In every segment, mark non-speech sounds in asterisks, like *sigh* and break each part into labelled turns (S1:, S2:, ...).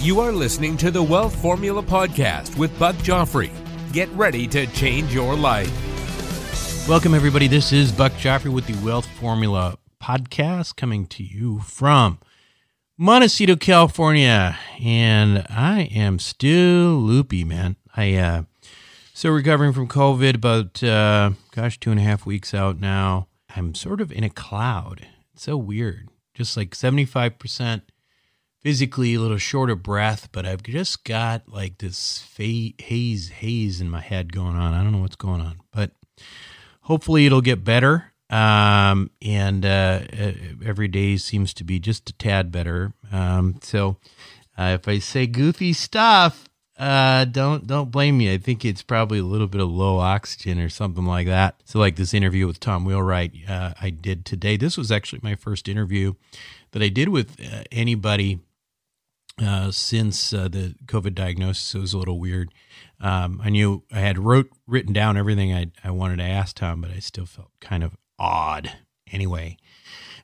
S1: You are listening to the Wealth Formula Podcast with Buck Joffrey. Get ready to change your life.
S2: Welcome, everybody. This is Buck Joffrey with the Wealth Formula Podcast coming to you from Montecito, California. And I am still loopy, man. I, uh, so recovering from COVID, about, uh, gosh, two and a half weeks out now. I'm sort of in a cloud. It's so weird. Just like 75% physically a little short of breath, but I've just got like this haze haze in my head going on. I don't know what's going on, but hopefully it'll get better. Um, and uh, every day seems to be just a tad better. Um, so uh, if I say goofy stuff, uh, don't don't blame me. I think it's probably a little bit of low oxygen or something like that. So, like this interview with Tom Wheelwright, uh, I did today. This was actually my first interview that I did with uh, anybody uh, since uh, the COVID diagnosis. It was a little weird. Um, I knew I had wrote written down everything I, I wanted to ask Tom, but I still felt kind of odd. Anyway,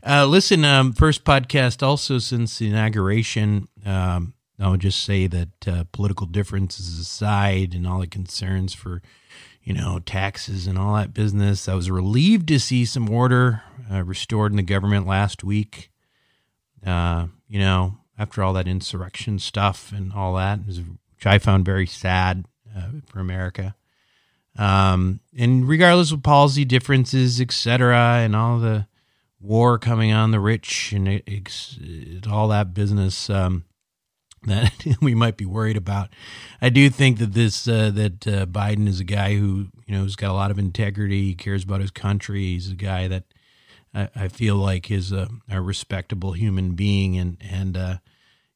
S2: uh, listen, um, first podcast also since the inauguration. Um, I'll just say that uh, political differences aside and all the concerns for, you know, taxes and all that business, I was relieved to see some order uh, restored in the government last week. Uh, you know, after all that insurrection stuff and all that, which I found very sad uh, for America. Um, and regardless of policy differences, etc., and all the war coming on the rich and it, it, all that business um, *laughs* that we might be worried about, I do think that this uh, that uh, Biden is a guy who you know has got a lot of integrity. He cares about his country. He's a guy that I, I feel like is a, a, respectable human being, and and uh,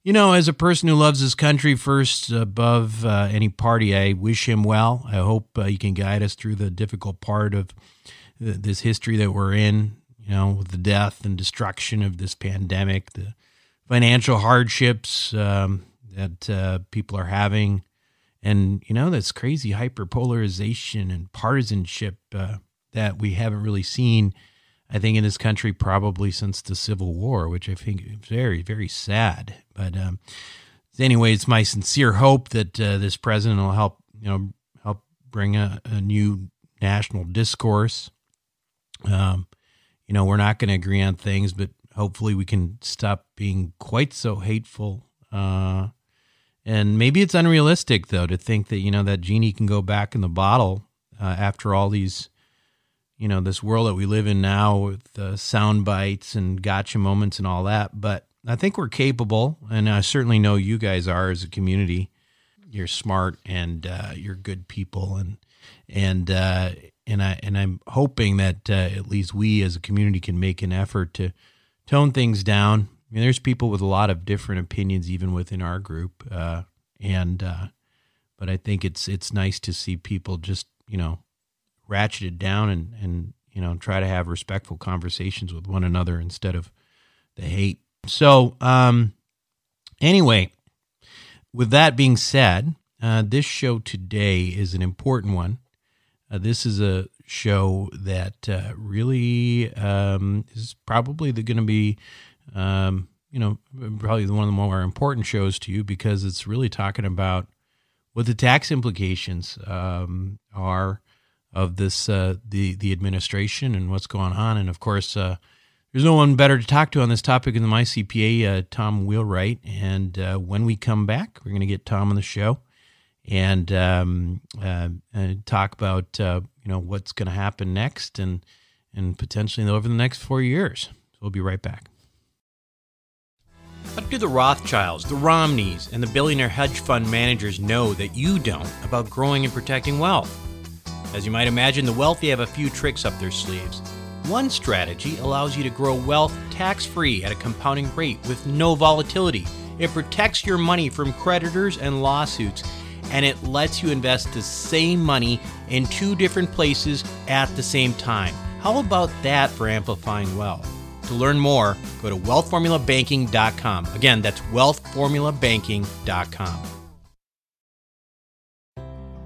S2: you know, as a person who loves his country first above uh, any party, I wish him well. I hope uh, he can guide us through the difficult part of this history that we're in. You know, with the death and destruction of this pandemic, the financial hardships um, that uh, people are having and you know this crazy hyperpolarization and partisanship uh, that we haven't really seen I think in this country probably since the Civil War, which I think is very, very sad. But um, anyway, it's my sincere hope that uh, this president will help, you know, help bring a, a new national discourse. Um, you know, we're not going to agree on things, but hopefully we can stop being quite so hateful. Uh, and maybe it's unrealistic though to think that you know that genie can go back in the bottle uh, after all these you know this world that we live in now with sound bites and gotcha moments and all that but i think we're capable and i certainly know you guys are as a community. You're smart and uh, you're good people and and uh, and i and i'm hoping that uh, at least we as a community can make an effort to tone things down. I mean, there's people with a lot of different opinions even within our group uh, and uh, but i think it's it's nice to see people just you know ratchet it down and and you know try to have respectful conversations with one another instead of the hate. So um, anyway, with that being said, uh, this show today is an important one. Uh, this is a show that uh, really um, is probably going to be, um, you know, probably one of the more important shows to you because it's really talking about what the tax implications um, are of this uh, the the administration and what's going on. And of course, uh, there's no one better to talk to on this topic than my CPA, uh, Tom Wheelwright. And uh, when we come back, we're going to get Tom on the show, and, um, uh, and talk about uh, you know what's going to happen next and and potentially over the next four years. So we'll be right back. What do the Rothschilds, the Romneys, and the billionaire hedge fund managers know that you don't about growing and protecting wealth? As you might imagine, the wealthy have a few tricks up their sleeves. One strategy allows you to grow wealth tax free at a compounding rate with no volatility. It protects your money from creditors and lawsuits, and it lets you invest the same money in two different places at the same time. How about that for amplifying wealth? To learn more, go to wealthformulabanking.com. Again, that's wealthformulabanking.com.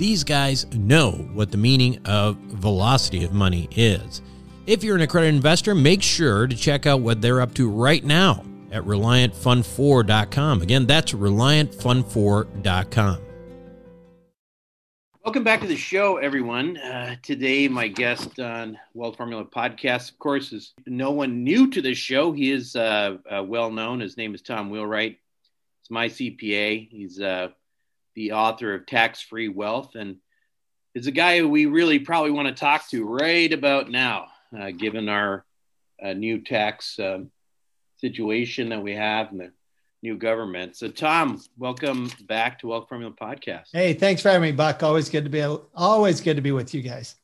S2: these guys know what the meaning of velocity of money is. If you're an accredited investor, make sure to check out what they're up to right now at ReliantFund4.com. Again, that's ReliantFund4.com. Welcome back to the show, everyone. Uh, today, my guest on Wealth Formula Podcast, of course, is no one new to the show. He is uh, uh, well known. His name is Tom Wheelwright. It's my CPA. He's uh, the author of Tax Free Wealth and is a guy who we really probably want to talk to right about now, uh, given our uh, new tax um, situation that we have and the new government. So, Tom, welcome back to Wealth Formula Podcast.
S3: Hey, thanks for having me, Buck. Always good to be always good to be with you guys.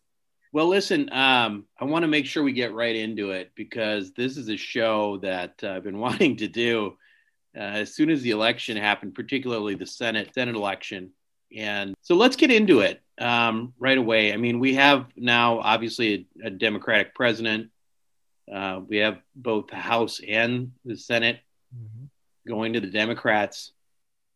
S2: Well, listen, um, I want to make sure we get right into it because this is a show that uh, I've been *laughs* wanting to do uh, as soon as the election happened, particularly the Senate Senate election. And so let's get into it um, right away. I mean, we have now obviously a, a Democratic president. Uh, we have both the House and the Senate mm-hmm going to the Democrats.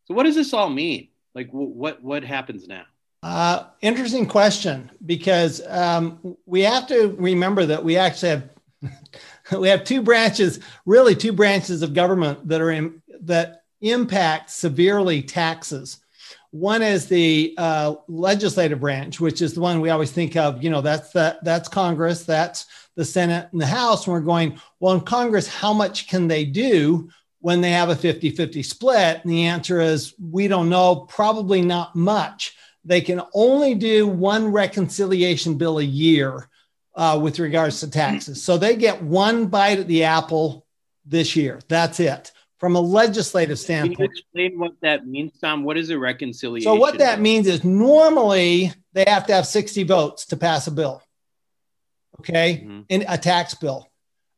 S2: So what does this all mean? Like what what happens now?
S3: Uh, interesting question because um, we have to remember that we actually have *laughs* we have two branches, really two branches of government that are in, that impact severely taxes. One is the uh, legislative branch, which is the one we always think of. You know, that's that that's Congress, that's the Senate and the House. And we're going, well, in Congress, how much can they do? when they have a 50 50 split? And the answer is we don't know, probably not much. They can only do one reconciliation bill a year uh, with regards to taxes. So they get one bite at the apple this year. That's it. From a legislative standpoint. Can you
S2: explain what that means, Tom? What is a reconciliation?
S3: So what that means is normally they have to have 60 votes to pass a bill. Okay, mm-hmm. in a tax bill.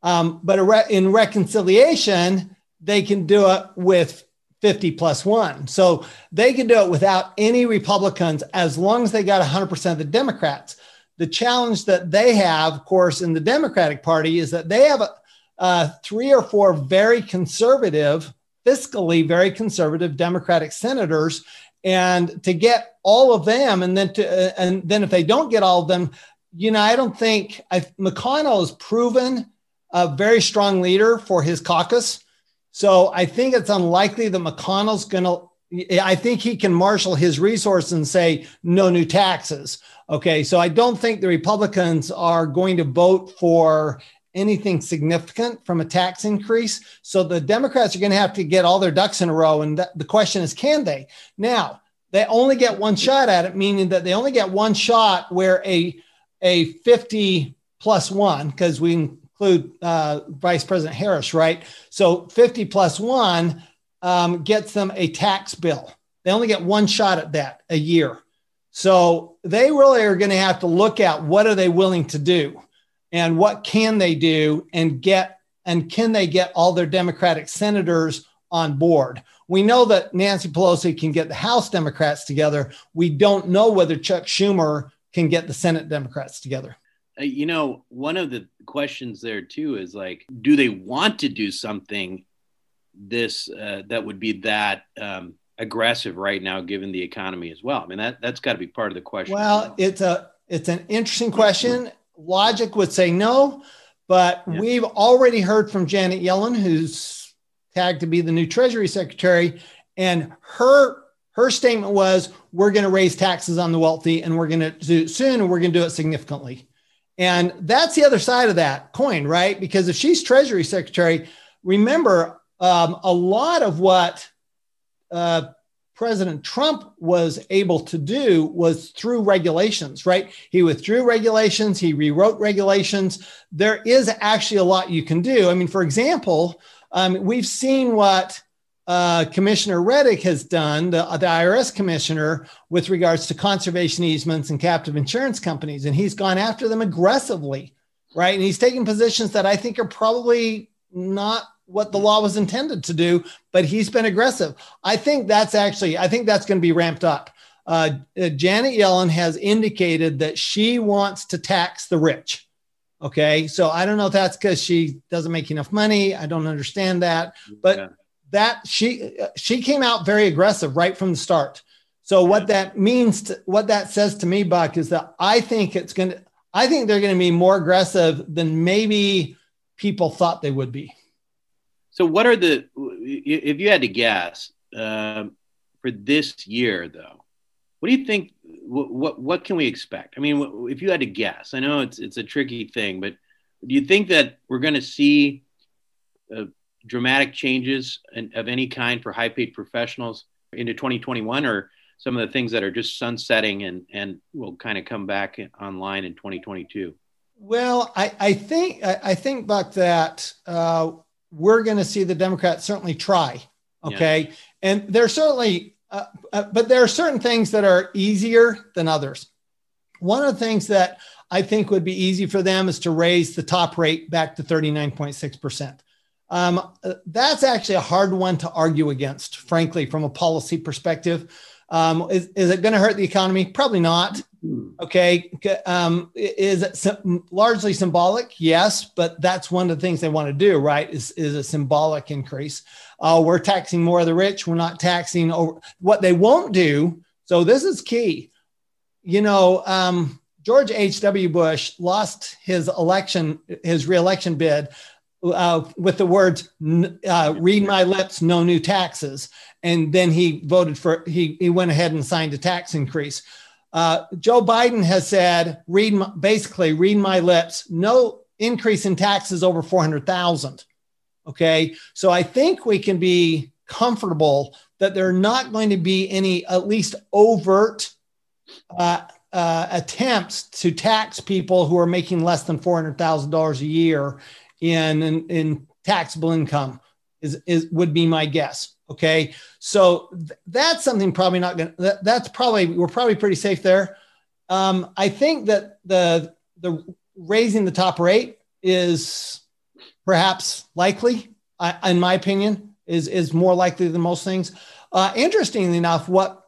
S3: Um, but re- in reconciliation, they can do it with 50 plus one. So they can do it without any Republicans as long as they got 100% of the Democrats. The challenge that they have, of course, in the Democratic Party is that they have a, uh, three or four very conservative, fiscally very conservative Democratic senators. And to get all of them, and then to, uh, and then if they don't get all of them, you know, I don't think I, McConnell has proven a very strong leader for his caucus. So I think it's unlikely that McConnell's going to. I think he can marshal his resources and say no new taxes. Okay, so I don't think the Republicans are going to vote for anything significant from a tax increase. So the Democrats are going to have to get all their ducks in a row. And th- the question is, can they? Now, they only get one shot at it, meaning that they only get one shot where a, a 50 plus one, because we include uh, Vice President Harris, right? So 50 plus one um, gets them a tax bill. They only get one shot at that a year. So they really are going to have to look at what are they willing to do and what can they do and get and can they get all their Democratic senators on board? We know that Nancy Pelosi can get the House Democrats together. We don't know whether Chuck Schumer can get the Senate Democrats together.
S2: Uh, you know, one of the questions there too is like, do they want to do something this uh, that would be that um, aggressive right now, given the economy as well? I mean, that that's got to be part of the question.
S3: Well, it's a it's an interesting question. Logic would say no, but yeah. we've already heard from Janet Yellen, who's tagged to be the new Treasury Secretary, and her her statement was, "We're going to raise taxes on the wealthy, and we're going to do it soon, and we're going to do it significantly." And that's the other side of that coin, right? Because if she's Treasury Secretary, remember um, a lot of what uh, President Trump was able to do was through regulations, right? He withdrew regulations, he rewrote regulations. There is actually a lot you can do. I mean, for example, um, we've seen what uh, Commissioner Rettig has done, the, the, IRS commissioner, with regards to conservation easements and captive insurance companies. And he's gone after them aggressively, right? And he's taken positions that I think are probably not what the law was intended to do, but he's been aggressive. I think that's actually, I think that's going to be ramped up. Uh, uh, Janet Yellen has indicated that she wants to tax the rich. Okay. So I don't know if that's because she doesn't make enough money. I don't understand that. But yeah. that she she came out very aggressive right from the start. So what that means to, what that says to me, Buck, is that I think it's gonna I think they're gonna be more aggressive than maybe people thought they would be.
S2: So, what are the, if you had to guess uh, for this year, though, what do you think? What, what, what can we expect? I mean, if you had to guess, I know it's it's a tricky thing, but do you think that we're going to see uh, dramatic changes in, of any kind for high paid professionals into 2021, or some of the things that are just sunsetting and and will kind of come back online in 2022?
S3: Well, I, I think I, I think Buck that uh, we're going to see the Democrats certainly try. Okay. Yeah. And there's certainly, uh, uh, but there are certain things that are easier than others. One of the things that I think would be easy for them is to raise the top rate back to 39.6%. Um, uh, that's actually a hard one to argue against, frankly, from a policy perspective. Um, is, is it going to hurt the economy? Probably not. Okay. Um, is it largely symbolic? Yes, but that's one of the things they want to do, right? Is, is a symbolic increase. Uh, we're taxing more of the rich. We're not taxing over what they won't do. So this is key. You know, um, George H.W. Bush lost his election, his reelection bid uh, with the words uh, "read my lips, no new taxes," and then he voted for he he went ahead and signed a tax increase. Uh, Joe Biden has said, read my, basically, read my lips, no increase in taxes over 400,000. Okay. So I think we can be comfortable that there are not going to be any, at least overt uh, uh, attempts to tax people who are making less than $400,000 a year in, in, in taxable income is, is would be my guess. Okay. So th- that's something probably not going to, that, that's probably, we're probably pretty safe there. Um, I think that the, the raising the top rate is perhaps likely, I, in my opinion, is, is more likely than most things. Uh, interestingly enough, what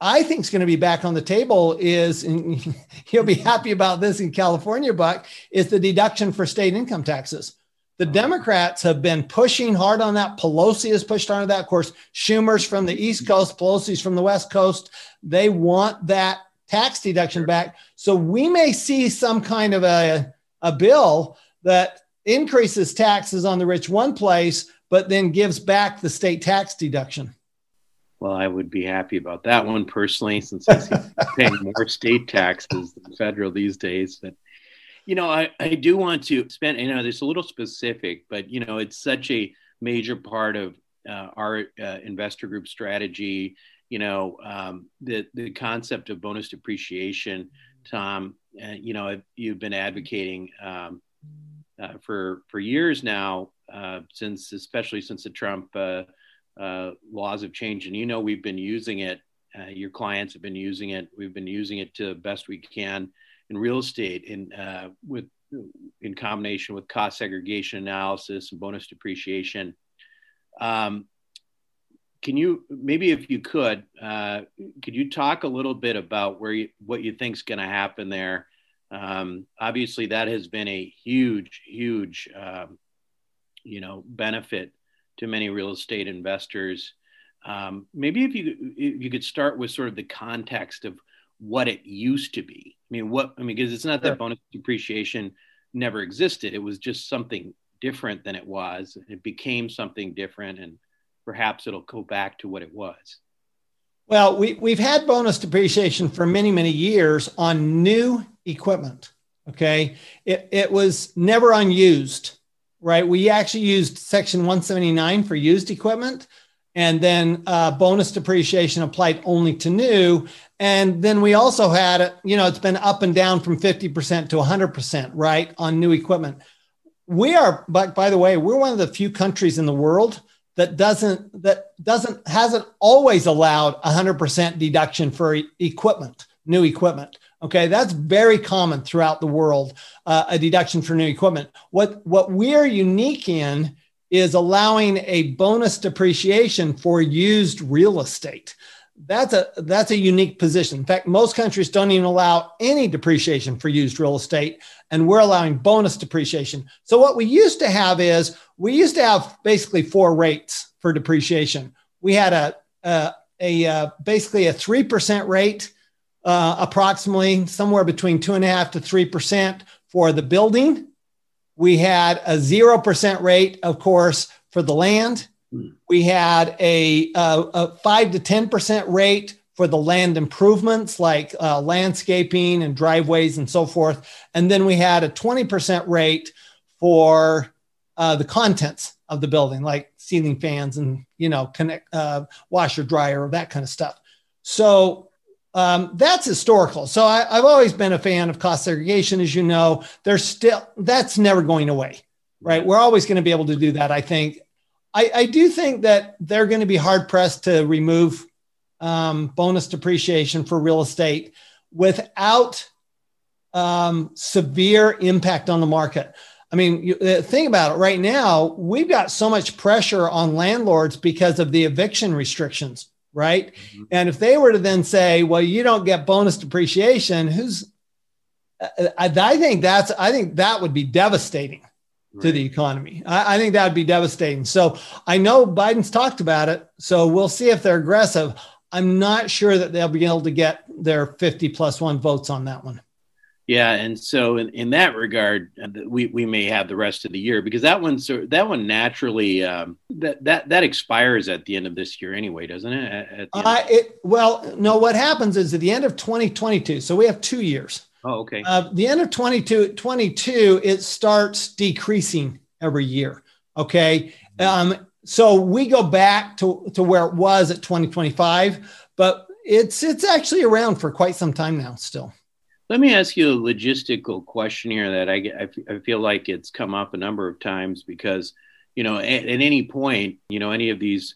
S3: I think is going to be back on the table is, *laughs* you'll be happy about this in California, Buck, is the deduction for state income taxes. The Democrats have been pushing hard on that. Pelosi has pushed hard on that. Of course, Schumer's from the East Coast, Pelosi's from the West Coast. They want that tax deduction back. So we may see some kind of a, a bill that increases taxes on the rich one place, but then gives back the state tax deduction.
S2: Well, I would be happy about that one personally, since I see *laughs* paying more state taxes than federal these days. But you know, I, I do want to spend, you know, it's a little specific, but, you know, it's such a major part of uh, our uh, investor group strategy. You know, um, the, the concept of bonus depreciation, Tom, uh, you know, you've been advocating um, uh, for, for years now, uh, since, especially since the Trump uh, laws have changed. And, you know, we've been using it. your clients have been using it. We've been using it to the best we can in real estate in uh, with in combination with cost segregation analysis and bonus depreciation. Um, can you maybe if you could uh, could you talk a little bit about where you, what you think is going to happen there? Um, obviously, that has been a huge, huge um, you know benefit to many real estate investors. Um, maybe if you if you could start with sort of the context of what it used to be. I mean, what I mean, because it's not that
S3: Sure.
S2: bonus depreciation never existed. It was just something different than it was. It became something different, and perhaps it'll go back to what it was.
S3: Well, we, we've had bonus depreciation for many, many years on new equipment. Okay. It, it was never unused, right? We actually used Section 179 for used equipment. And then uh, bonus depreciation applied only to new. And then we also had you know, it's been up and down from 50% to 100%, right, on new equipment. We are, but by the way, we're one of the few countries in the world that doesn't that doesn't hasn't always allowed 100% deduction for equipment new equipment okay that's very common throughout the world uh, a deduction for new equipment. What what we're unique in is allowing a bonus depreciation for used real estate. That's a that's a unique position. In fact most countries don't even allow any depreciation for used real estate and we're allowing bonus depreciation. So what we used to have is we used to have basically four rates for depreciation. We had a a, a uh, basically a three percent rate, uh, approximately somewhere between two and a half to three percent for the building. We had a zero percent rate, of course, for the land. We had a, a, a five to ten percent rate for the land improvements like uh, landscaping and driveways and so forth, and then we had a twenty percent rate for uh, the contents of the building, like ceiling fans and you know connect uh, washer dryer or that kind of stuff. So um, that's historical. So I, I've always been a fan of cost segregation, as you know. There's still that's never going away, right? We're always going to be able to do that. I think. I, I do think that they're going to be hard pressed to remove um, bonus depreciation for real estate without um, severe impact on the market. I mean, you, uh, think about it right now. We've got so much pressure on landlords because of the eviction restrictions, right?
S2: Mm-hmm.
S3: And if they were to then say, "Well, you don't get bonus depreciation," who's I, I think that's I think that would be devastating to the economy. I, I think that would be devastating. So I know Biden's talked about it. So we'll see if they're aggressive. I'm not sure that they'll be able to get their 50 plus one votes on that one.
S2: Yeah, and so in, in that regard, uh, we, we may have the rest of the year because that one so that one naturally um, that that that expires at the end of this year anyway, doesn't it? At, at the end
S3: Uh, it, well, no, what happens is at the end of 2022, so we have two years.
S2: oh, okay.
S3: Uh, the end of 22, 22, it starts decreasing every year. Okay. Um, so we go back to, to where it was at 2025, but it's it's actually around for quite some time now still.
S2: Let me ask you a logistical question here that I, I feel like it's come up a number of times because, you know, at, at any point, you know, any of these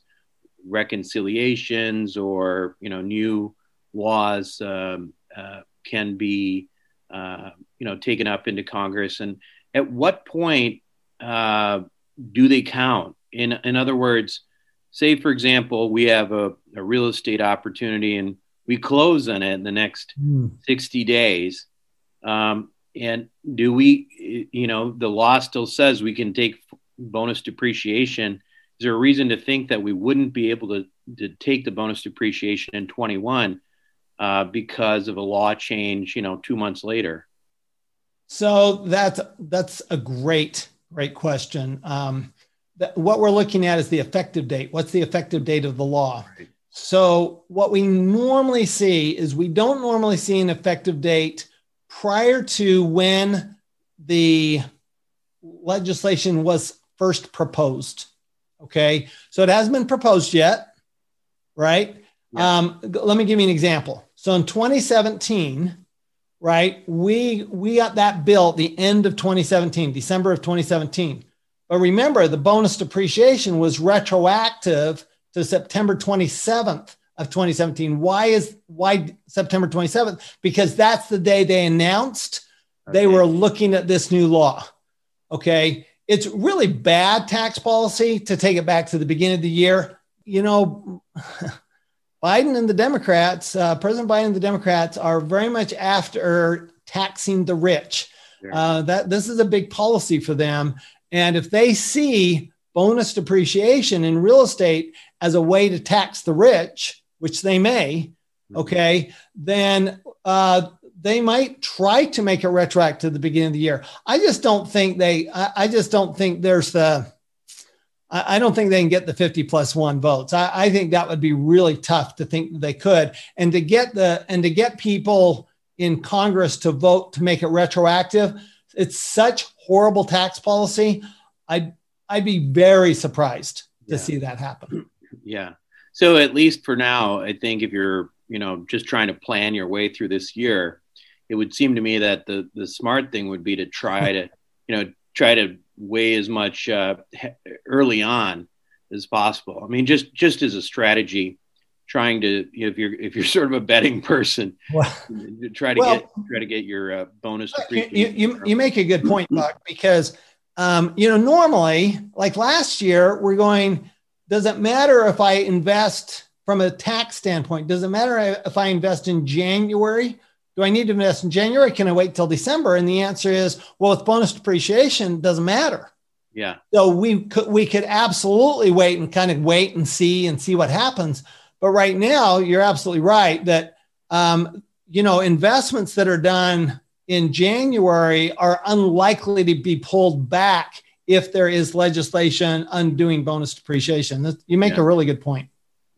S2: reconciliations or, you know, new laws um, uh, can be, uh, you know, taken up into Congress. And at what point uh, do they count? In, in other words, say, for example, we have a, a real estate opportunity and we close on it in the next 60 days. Um, and do we, you know, the law still says we can take bonus depreciation. Is there a reason to think that we wouldn't be able to, to take the bonus depreciation in 21 uh, because of a law change, you know, two months later?
S3: So that's that's a great great question. Um, that, what we're looking at is the effective date. What's the effective date of the law?
S2: Right.
S3: So what we normally see is we don't normally see an effective date prior to when the legislation was first proposed. Okay, so it hasn't been proposed yet, right?
S2: Yeah.
S3: Um, let me give you an example. So in 2017, right, we we got that bill at the end of 2017, December of 2017. But remember, the bonus depreciation was retroactive to September 27th of 2017. Why is why September 27th? Because that's the day they announced they were looking at this new law. Okay. It's really bad tax policy to take it back to the beginning of the year. You know, *laughs* Biden and the Democrats, uh, President Biden and the Democrats are very much after taxing the rich.
S2: Sure.
S3: Uh, that this is a big policy for them. And if they see bonus depreciation in real estate as a way to tax the rich, which they may, okay, then uh, they might try to make it retroactive to the beginning of the year. I just don't think they. I, I just don't think there's the. I, I don't think they can get the 50 plus one votes. I, I think that would be really tough to think they could, and to get the and to get people in Congress to vote to make it retroactive. It's such horrible tax policy. I'd I'd be very surprised to yeah. see that happen.
S2: Yeah. So at least for now, I think if you're you know just trying to plan your way through this year, it would seem to me that the the smart thing would be to try to *laughs* you know try to weigh as much uh, early on as possible. I mean, just just as a strategy, trying to you know, if you're if you're *laughs* sort of a betting person, well, *laughs* try to well, get try to get your uh, bonus.
S3: You, you you make a good point, Buck, because um, you know normally like last year we're going. Does it matter if I invest from a tax standpoint? Does it matter if I invest in January? Do I need to invest in January? Can I wait till December? And the answer is, well, with bonus depreciation, doesn't matter.
S2: Yeah.
S3: So we could we could absolutely wait and kind of wait and see and see what happens. But right now, you're absolutely right that um, you know investments that are done in January are unlikely to be pulled back if there is legislation undoing bonus depreciation. You make yeah. a really good point.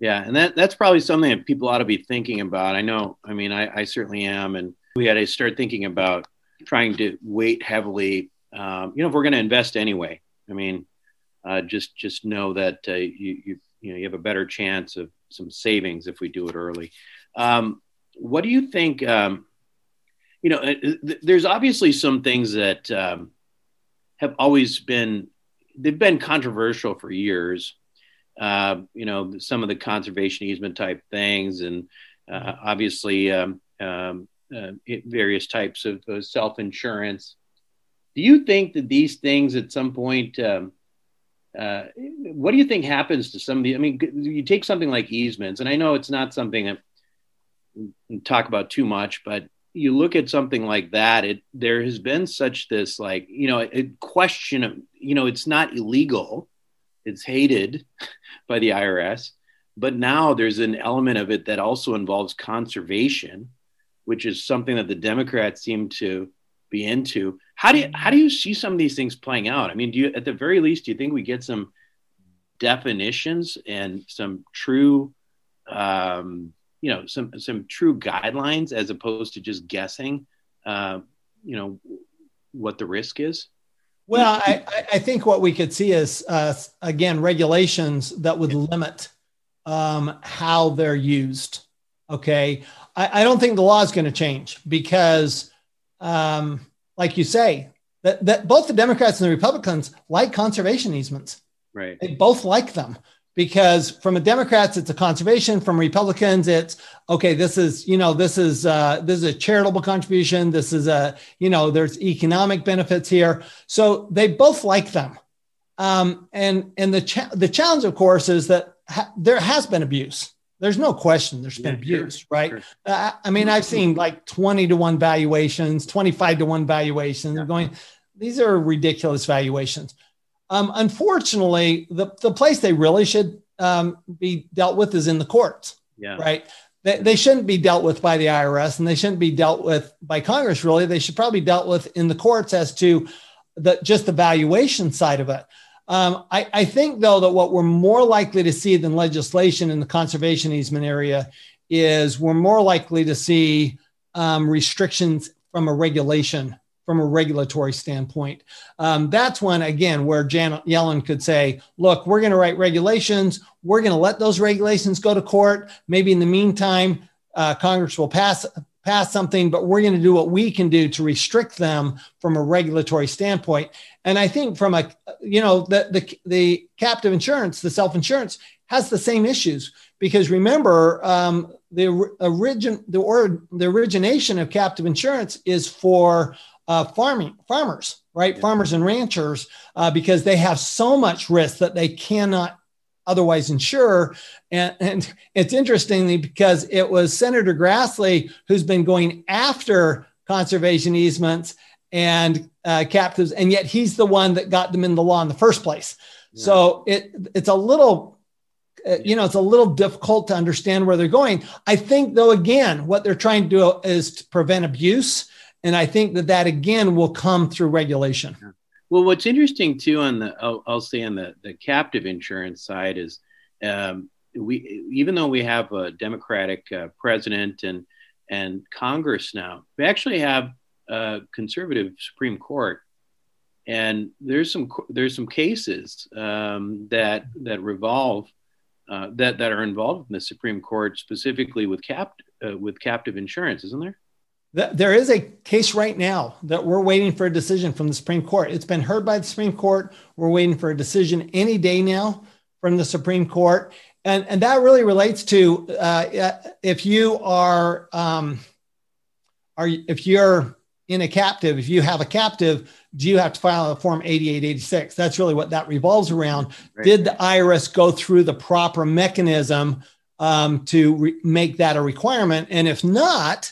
S2: Yeah, and that that's probably something that people ought to be thinking about. I know, I mean, I, I certainly am, and we had to start thinking about trying to weight heavily. Um, you know, if we're going to invest anyway, I mean, uh, just just know that uh, you you you know you have a better chance of some savings if we do it early. Um, what do you think? Um, you know, uh, th- there's obviously some things that um, have always been they've been controversial for years. Uh, you know, some of the conservation easement type things, and uh, obviously um, um, uh, various types of uh, self insurance. Do you think that these things at some point um, uh, what do you think happens to some of the? I mean, you take something like easements, and I know it's not something that talk about too much, but you look at something like that. It there has been such this like you know a question of you know it's not illegal, it's hated *laughs* by the IRS, but now there's an element of it that also involves conservation, which is something that the Democrats seem to be into. How do you how do you see some of these things playing out? I mean, do you at the very least do you think we get some definitions and some true um, you know some some true guidelines as opposed to just guessing uh, you know what the risk is?
S3: Well, I, I think what we could see is uh, again regulations that would limit um, how they're used. Okay, I, I don't think the law is going to change because um, like you say, that, that both the Democrats and the Republicans like conservation easements.
S2: Right.
S3: They both like them because from the Democrats, it's a conservation. From Republicans, it's okay. This is you know this is uh, this is a charitable contribution. This is a you know there's economic benefits here. So they both like them. Um, and and the cha- the challenge, of course, is that ha- there has been abuse. There's no question there's been yeah, abuse, sure, right? Sure. Uh, I mean, I've seen like 20 to 1 valuations, 25 to 1 valuations. Yeah. going, these are ridiculous valuations. Um, unfortunately, the, the place they really should um, be dealt with is in the courts,
S2: yeah.
S3: right? They, they shouldn't be dealt with by the IRS and they shouldn't be dealt with by Congress, really. They should probably be dealt with in the courts as to the, just the valuation side of it. Um, I, I, think, though, that what we're more likely to see than legislation in the conservation easement area is we're more likely to see um, restrictions from a regulation, from a regulatory standpoint. Um, that's when, again, where Janet Yellen could say, look, we're going to write regulations. We're going to let those regulations go to court. Maybe in the meantime, uh, Congress will pass pass something, but we're going to do what we can do to restrict them from a regulatory standpoint. And I think from a, you know, the, the, the captive insurance, the self insurance has the same issues because remember, um, the origin, the, or, the origination of captive insurance is for uh, farming farmers, right? Yeah. Farmers and ranchers, uh, because they have so much risk that they cannot otherwise insure. And, and it's interestingly because it was Senator Grassley who's been going after conservation easements and uh, captives, and yet he's the one that got them in the law in the first place. Yeah. So it it's a little uh, you know, it's a little difficult to understand where they're going. I think, though, again, what they're trying to do is to prevent abuse. And I think that that again will come through regulation.
S2: Well, what's interesting too on the I'll, I'll say on the the captive insurance side is um, we even though we have a Democratic uh, president and and Congress now, we actually have a conservative Supreme Court, and there's some there's some cases um, that that revolve uh, that that are involved in the Supreme Court specifically with cap uh, with captive insurance, isn't there?
S3: There is a case right now that we're waiting for a decision from the Supreme Court. It's been heard by the Supreme Court. We're waiting for a decision any day now from the Supreme Court and and that really relates to uh, if you are um, are if you're in a captive, if you have a captive, do you have to file a form 8886? That's really what that revolves around. Right. Did the IRS go through the proper mechanism um, to re- make that a requirement? And if not,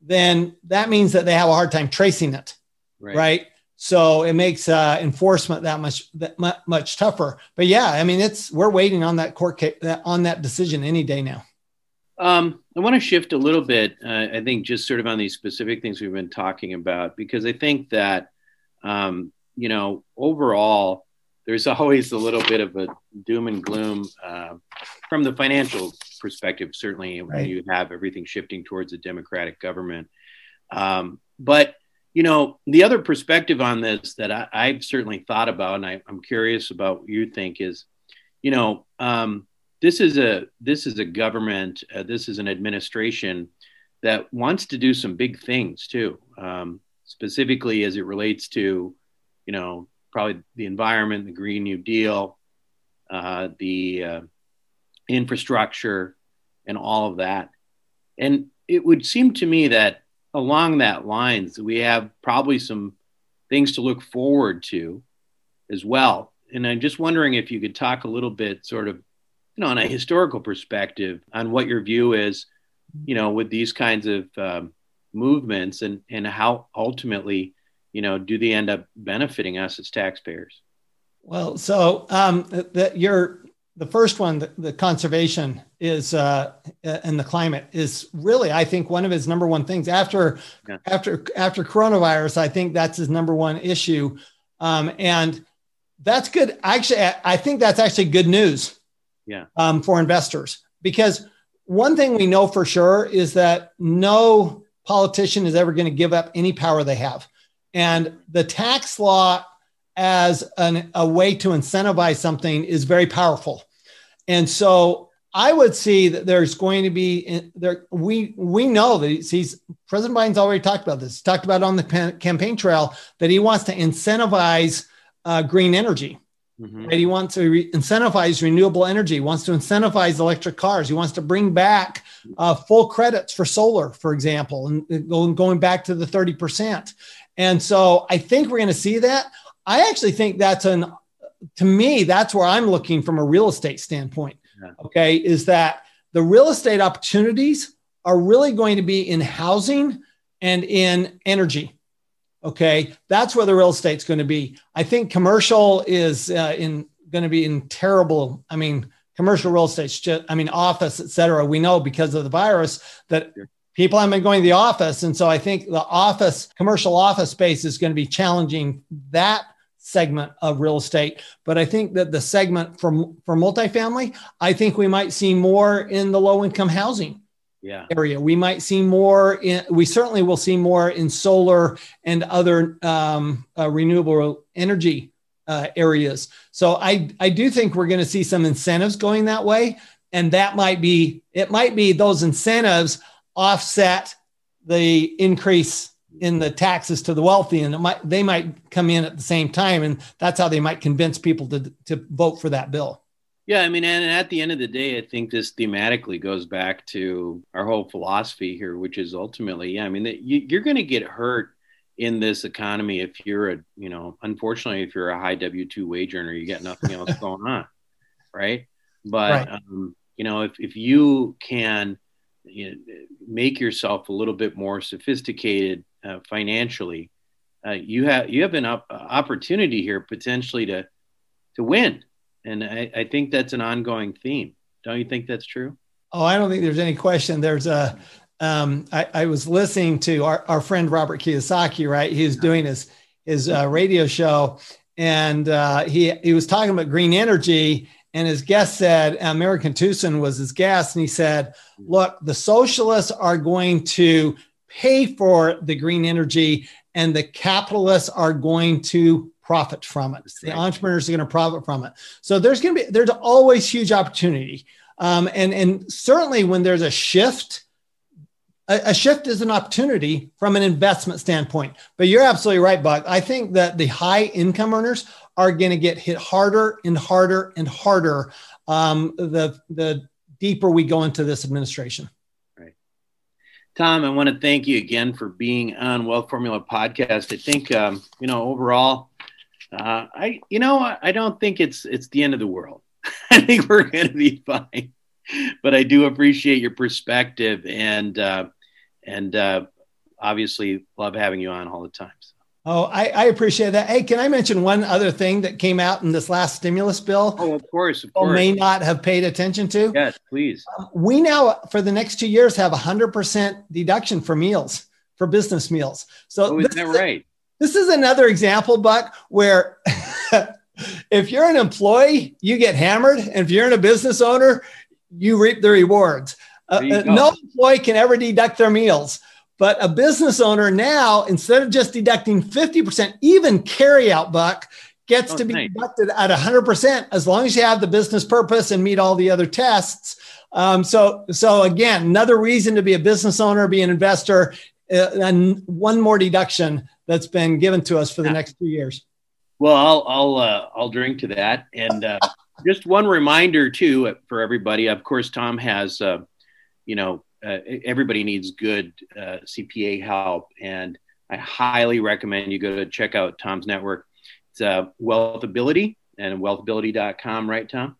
S3: then that means that they have a hard time tracing it, right? right? So it makes uh, enforcement that much that much tougher. But yeah, I mean, it's we're waiting on that court case, on that decision any day now.
S2: Um, I want to shift a little bit. Uh, I think just sort of on these specific things we've been talking about, because I think that um, you know overall there's always a little bit of a doom and gloom uh, from the financial perspective. Certainly, when you have everything shifting towards a democratic government, um, but you know, the other perspective on this that I, have certainly thought about, and I, am curious about what you think is, you know, um, this is a this is a government, uh, this is an administration that wants to do some big things too, um, specifically as it relates to, you know, probably the environment, the Green New Deal, uh, the uh, infrastructure, and all of that. And it would seem to me that along that lines, we have probably some things to look forward to as well. And I'm just wondering if you could talk a little bit, sort of, you know, on a historical perspective, on what your view is, you know, with these kinds of um, movements, and and how ultimately, you know, do they end up benefiting us as taxpayers?
S3: Well, so um, that you're the first one, the, the conservation is uh, and the climate is really, I think, one of his number one things. After yeah. after after coronavirus, I think that's his number one issue, um, and that's good. Actually, I think that's actually good news.
S2: Yeah.
S3: Um, for investors, because one thing we know for sure is that no politician is ever going to give up any power they have, and the tax law as an, a way to incentivize something is very powerful. And so I would see that there's going to be there. We we know that he's President Biden's already talked about this. He talked about on the campaign trail that he wants to incentivize uh, green energy. Mm-hmm. Right? He wants to re- incentivize renewable energy. He wants to incentivize electric cars. He wants to bring back uh, full credits for solar, for example, and going going back to the thirty percent. And so I think we're going to see that. I actually think that's an, to me, that's where I'm looking from a real estate standpoint. Yeah. Okay. Is that the real estate opportunities are really going to be in housing and in energy. Okay. That's where the real estate's going to be. I think commercial is uh, in going to be in terrible. I mean, commercial real estate, I mean, office, et cetera. We know because of the virus that people haven't been going to the office. And so I think the office, commercial office space is going to be challenging that segment of real estate. But I think that the segment for, for multifamily, I think we might see more in the low income housing
S2: yeah.
S3: area. We might see more in, we certainly will see more in solar and other um, uh, renewable energy uh, areas. So I, I do think we're going to see some incentives going that way. And that might be, it might be those incentives offset the increase in the taxes to the wealthy and might, they might come in at the same time and that's how they might convince people to, to vote for that bill
S2: yeah i mean and at the end of the day i think this thematically goes back to our whole philosophy here which is ultimately yeah i mean you, you're going to get hurt in this economy if you're a you know unfortunately if you're a high w2 wage earner you get nothing else *laughs* going on right but right. Um, you know if, if you can you know, make yourself a little bit more sophisticated uh, financially, uh, you have you have an op- opportunity here potentially to to win, and I, I, think that's an ongoing theme.
S4: Don't you think that's true?
S3: Oh, I don't think there's any question. There's a, um, I, I was listening to our, our friend Robert Kiyosaki, right? He was doing his his uh, radio show, and uh, he he was talking about green energy, and his guest said American Tucson was his guest, and he said, "Look, the socialists are going to pay for the green energy, and the capitalists are going to profit from it. The entrepreneurs are going to profit from it. So there's going to be there's always huge opportunity, um, and and certainly when there's a shift." a, shift is an opportunity from an investment standpoint. But you're absolutely right, Buck. I think that the high income earners are going to get hit harder and harder and harder um, the the deeper we go into this administration.
S4: Right, Tom. I want to thank you again for being on Wealth Formula podcast. I think um, you know overall, uh, I you know I don't think it's it's the end of the world. *laughs* I think we're going to be fine. But I do appreciate your perspective and. Uh, and uh, obviously love having you on all the time.
S3: Oh, I, I, appreciate that. Hey, can I mention one other thing that came out in this last stimulus bill?
S4: Oh, of course, of course.
S3: May not have paid attention to.
S4: Yes, please.
S3: Um, we now, for the next two years, have a hundred percent deduction for meals for business meals. So
S4: oh, is that right?
S3: this is another example, Buck, where *laughs* if you're an employee, you get hammered, and if you're in a business owner, you reap the rewards. Uh, uh no employee can ever deduct their meals. But a business owner now, instead of just deducting 50%, even carry out buck gets oh, to be nice. deducted at 100% as long as you have the business purpose and meet all the other tests. Um, so, so again, another reason to be a business owner, be an investor, uh, and one more deduction that's been given to us for the yeah. next two years.
S4: Well, I'll I'll uh, I'll drink to that, and uh, just one reminder too for everybody. Of course, Tom has uh, you know, uh, everybody needs good uh, CPA help. And I highly recommend you go to check out Tom's network. It's uh, Wealthability and wealthability.com, right, Tom?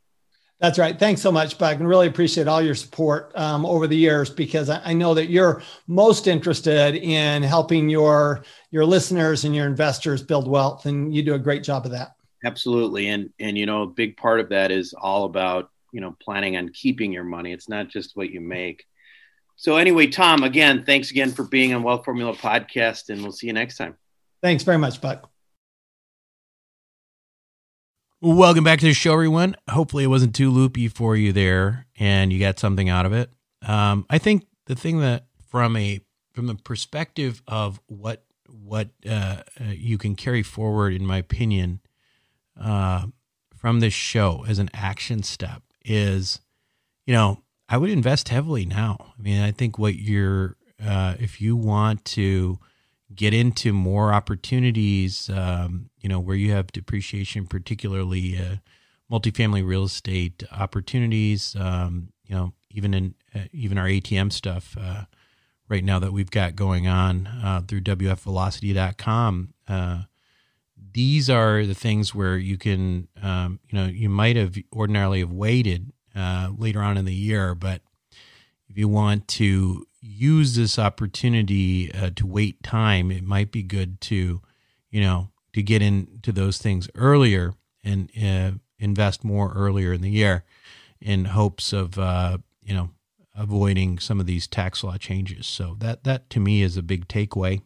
S3: That's right. Thanks so much, Buck, and really appreciate all your support um, over the years because I, I, know that you're most interested in helping your your listeners and your investors build wealth, and you do a great job of that.
S4: Absolutely, and and you know, a big part of that is all about you know planning on keeping your money. It's not just what you make. So anyway, Tom, again, thanks again for being on Wealth Formula Podcast, and we'll see you next time.
S3: Thanks very much, Buck.
S2: Welcome back to the show, everyone. Hopefully, it wasn't too loopy for you there, and you got something out of it. Um, I think the thing that, from a from the perspective of what what uh, uh, you can carry forward, in my opinion, uh, from this show as an action step is, you know, I would invest heavily now. I mean, I think what you're, uh, if you want to get into more opportunities, um, you know, where you have depreciation, particularly uh, multifamily real estate opportunities, um, you know, even in uh, even our ATM stuff uh, right now that we've got going on uh, through WFVelocity.com. Uh, these are the things where you can, um, you know, you might have ordinarily have waited uh, later on in the year, but if you want to use this opportunity uh, to wait time, it might be good to, you know, to get into those things earlier and uh, invest more earlier in the year in hopes of, uh, you know, avoiding some of these tax law changes. So that that to me is a big takeaway.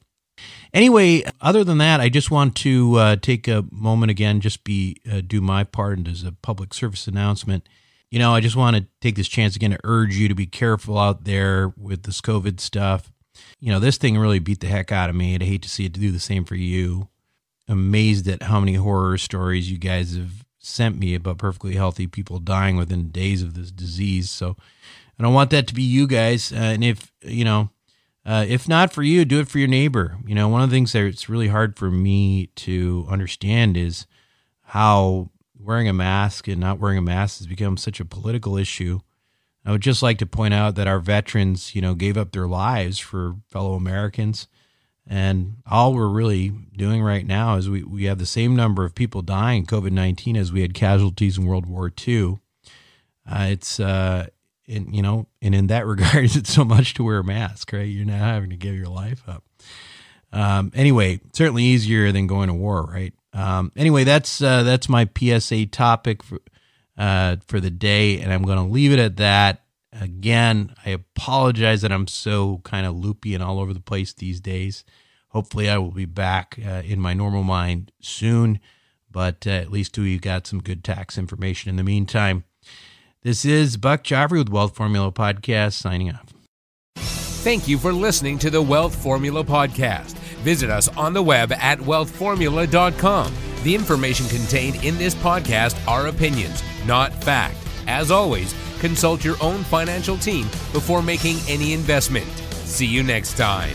S2: Anyway, other than that, I just want to uh, take a moment again, just be uh, do my part and as a public service announcement. You know, I just want to take this chance again to urge you to be careful out there with this COVID stuff. You know, this thing really beat the heck out of me. I'd hate to see it do the same for you. Amazed at how many horror stories you guys have sent me about perfectly healthy people dying within days of this disease. So I don't want that to be you guys. Uh, and if, you know, uh, if not for you, do it for your neighbor. You know, one of the things that it's really hard for me to understand is how wearing a mask and not wearing a mask has become such a political issue. I would just like to point out that our veterans, you know, gave up their lives for fellow Americans. And all we're really doing right now is we, we have the same number of people dying COVID 19 as we had casualties in World War II. Uh, it's uh, in you know, and in that *laughs* regard, it's so much to wear a mask, right? You're not having to give your life up. Um, anyway, certainly easier than going to war, right? Um, anyway, that's uh, that's my PSA topic for, uh, for the day, and I'm going to leave it at that. Again, I apologize that I'm so kind of loopy and all over the place these days. Hopefully, I will be back uh, in my normal mind soon, but uh, at least we got some good tax information in the meantime. This is Buck Joffrey with Wealth Formula Podcast signing off.
S1: Thank you for listening to the Wealth Formula Podcast. Visit us on the web at wealthformula.com. The information contained in this podcast are opinions, not fact. As always, consult your own financial team before making any investment. See you next time.